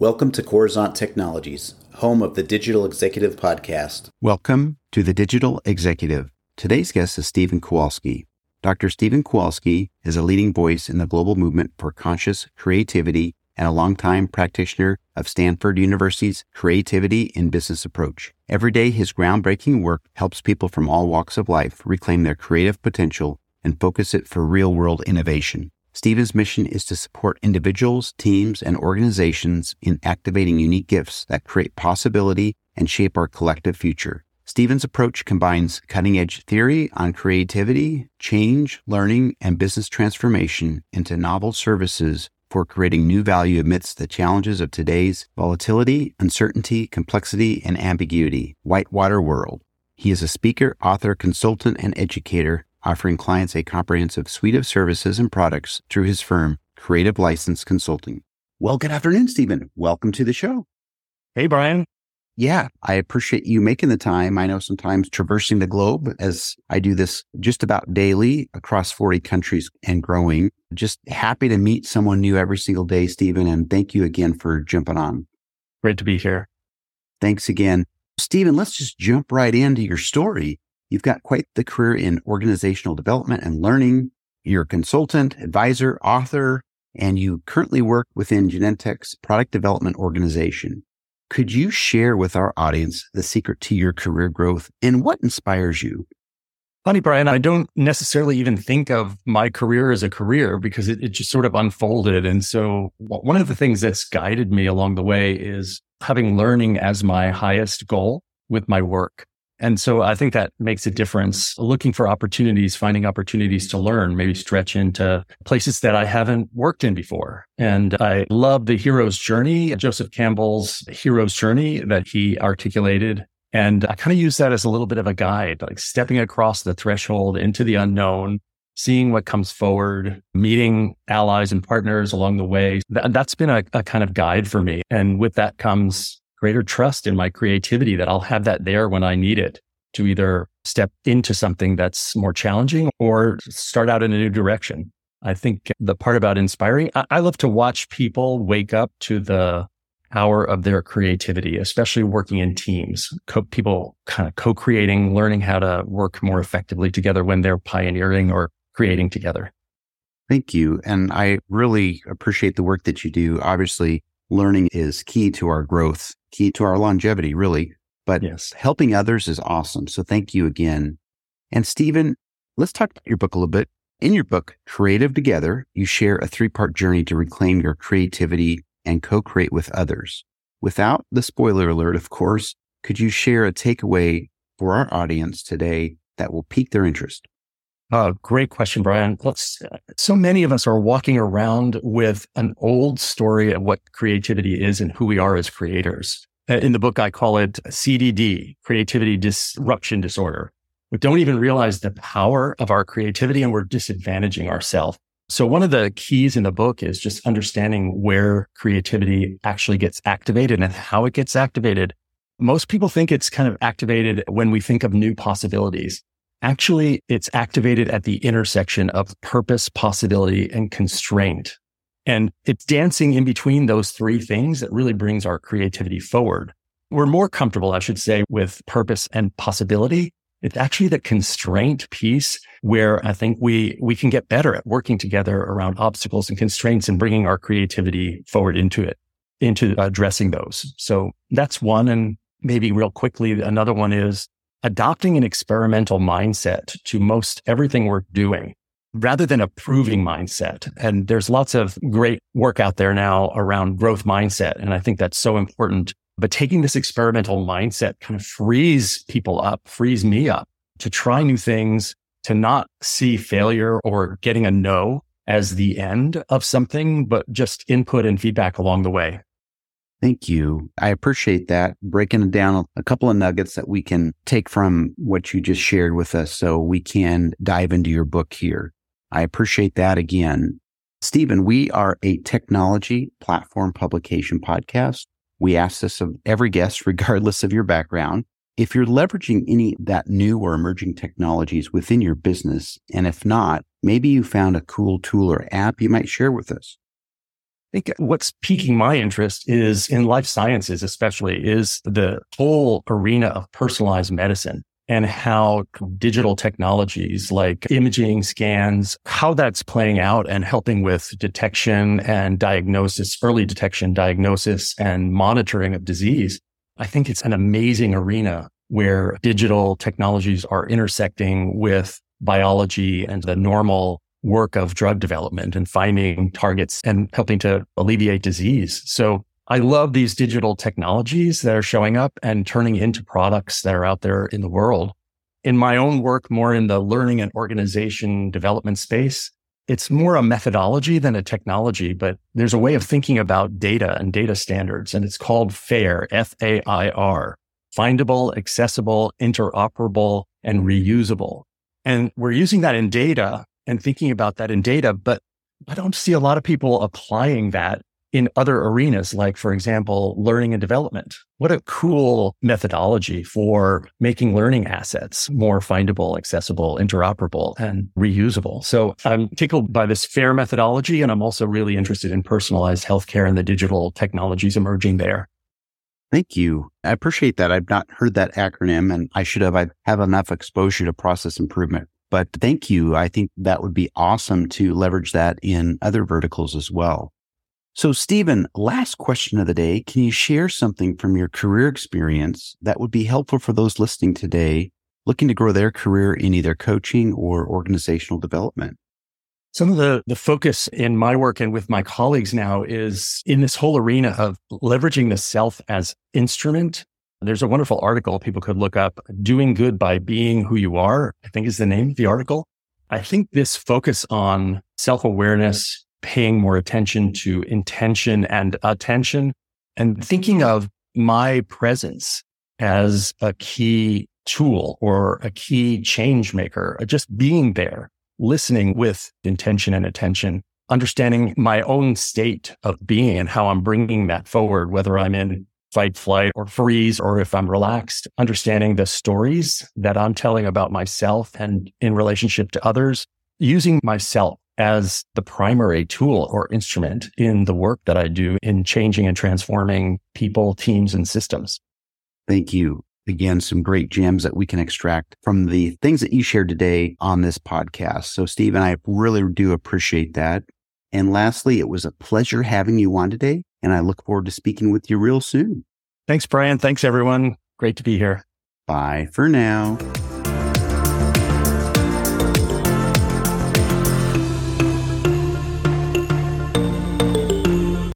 Welcome to Coruzant Technologies, home of the Digital Executive Podcast. Welcome to the Digital Executive. Today's guest is Steven Kowalski. Dr. Steven Kowalski is a leading voice in the global movement for conscious creativity and a longtime practitioner of Stanford University's creativity in business approach. Every day, his groundbreaking work helps people from all walks of life reclaim their creative potential and focus it for real world innovation. Steven's mission is to support individuals, teams, and organizations in activating unique gifts that create possibility and shape our collective future. Steven's approach combines cutting edge theory on creativity, change, learning, and business transformation into novel services for creating new value amidst the challenges of today's volatility, uncertainty, complexity, and ambiguity, whitewater world. He is a speaker, author, consultant, and educator offering clients a comprehensive suite of services and products through his firm, Creative License Consulting. Well, good afternoon, Steven. Welcome to the show. Hey, Brian. Yeah, I appreciate you making the time. I know sometimes traversing the globe as I do this just about daily across 40 countries and growing. Just happy to meet someone new every single day, Steven. And thank you again for jumping on. Great to be here. Thanks again. Steven, let's just jump right into your story. You've got quite the career in organizational development and learning. You're a consultant, advisor, author, and you currently work within Genentech's product development organization. Could you share with our audience the secret to your career growth and what inspires you? Funny, Brian, I don't necessarily even think of my career as a career because it, it, just sort of unfolded. And so one of the things that's guided me along the way is having learning as my highest goal with my work. And so I think that makes a difference looking for opportunities, finding opportunities to learn, maybe stretch into places that I haven't worked in before. And I love the hero's journey, Joseph Campbell's hero's journey that he articulated. And I kind of use that as a little bit of a guide, like stepping across the threshold into the unknown, seeing what comes forward, meeting allies and partners along the way. that's been a, a kind of guide for me. And with that comes greater trust in my creativity that I'll have that there when I need it to either step into something that's more challenging or start out in a new direction. I think the part about inspiring, I, I love to watch people wake up to the power of their creativity, especially working in teams, co- people kind of co-creating, learning how to work more effectively together when they're pioneering or creating together. Thank you. And I really appreciate the work that you do. Obviously, learning is key to our growth key to our longevity, really. But yes. helping others is awesome. So thank you again. And Steven, let's talk about your book a little bit. In your book, Creative Together, you share a three part journey to reclaim your creativity and co create with others. Without the spoiler alert, of course, could you share a takeaway for our audience today that will pique their interest? Oh, great question, Brian. Let's, so many of us are walking around with an old story of what creativity is and who we are as creators. Uh, in the book, I call it CDD, creativity disruption disorder. We don't even realize the power of our creativity and we're disadvantaging ourselves. So one of the keys in the book is just understanding where creativity actually gets activated and how it gets activated. Most people think it's kind of activated when we think of new possibilities. Actually, it's activated at the intersection of purpose, possibility, and constraint. And it's dancing in between those three things that really brings our creativity forward. We're more comfortable, I should say, with purpose and possibility. It's actually the constraint piece where I think we, we can get better at working together around obstacles and constraints and bringing our creativity forward into it, into addressing those. So that's one. And maybe real quickly, another one is adopting an experimental mindset to most everything we're doing rather than a proving mindset. And there's lots of great work out there now around growth mindset. And I think that's so important. But taking this experimental mindset kind of frees people up, frees me up to try new things, to not see failure or getting a no as the end of something, but just input and feedback along the way. Thank you. I appreciate that. Breaking it down a couple of nuggets that we can take from what you just shared with us so we can dive into your book here. I appreciate that again. Steven, we are a technology platform publication podcast. We ask this of every guest, regardless of your background. If you're leveraging any that new or emerging technologies within your business, and if not, maybe you found a cool tool or app you might share with us. Think what's piquing my interest is in life sciences, especially is the whole arena of personalized medicine and how digital technologies like imaging scans, how that's playing out and helping with detection and diagnosis, early detection, diagnosis and monitoring of disease. I think it's an amazing arena where digital technologies are intersecting with biology and the normal work of drug development and finding targets and helping to alleviate disease. So I love these digital technologies that are showing up and turning into products that are out there in the world. In my own work, more in the learning and organization development space, it's more a methodology than a technology, but there's a way of thinking about data and data standards, and it's called FAIR, F A I R, findable, accessible, interoperable, and reusable. And we're using that in data and thinking about that in data, but I don't see a lot of people applying that in other arenas, like, for example, learning and development. What a cool methodology for making learning assets more findable, accessible, interoperable, and reusable. So I'm tickled by this FAIR methodology, and I'm also really interested in personalized healthcare and the digital technologies emerging there. Thank you. I appreciate that. I've not heard that acronym and I should have. I have enough exposure to process improvement. But thank you. I think that would be awesome to leverage that in other verticals as well. So, Steven, last question of the day. Can you share something from your career experience that would be helpful for those listening today looking to grow their career in either coaching or organizational development? Some of the, the focus in my work and with my colleagues now is in this whole arena of leveraging the self as instrument. There's a wonderful article people could look up, Doing Good by Being Who You Are, I think is the name of the article. I think this focus on self awareness, paying more attention to intention and attention, and thinking of my presence as a key tool or a key change maker, uh, just being there listening with intention and attention, understanding my own state of being and how I'm bringing that forward, whether I'm in fight, flight, or freeze, or if I'm relaxed, understanding the stories that I'm telling about myself and in relationship to others, using myself as the primary tool or instrument in the work that I do in changing and transforming people, teams, and systems. Thank you again, some great gems that we can extract from the things that you shared today on this podcast. So, Steve and I really do appreciate that. And lastly, it was a pleasure having you on today, and I look forward to speaking with you real soon. Thanks, Brian. Thanks, everyone. Great to be here. Bye for now.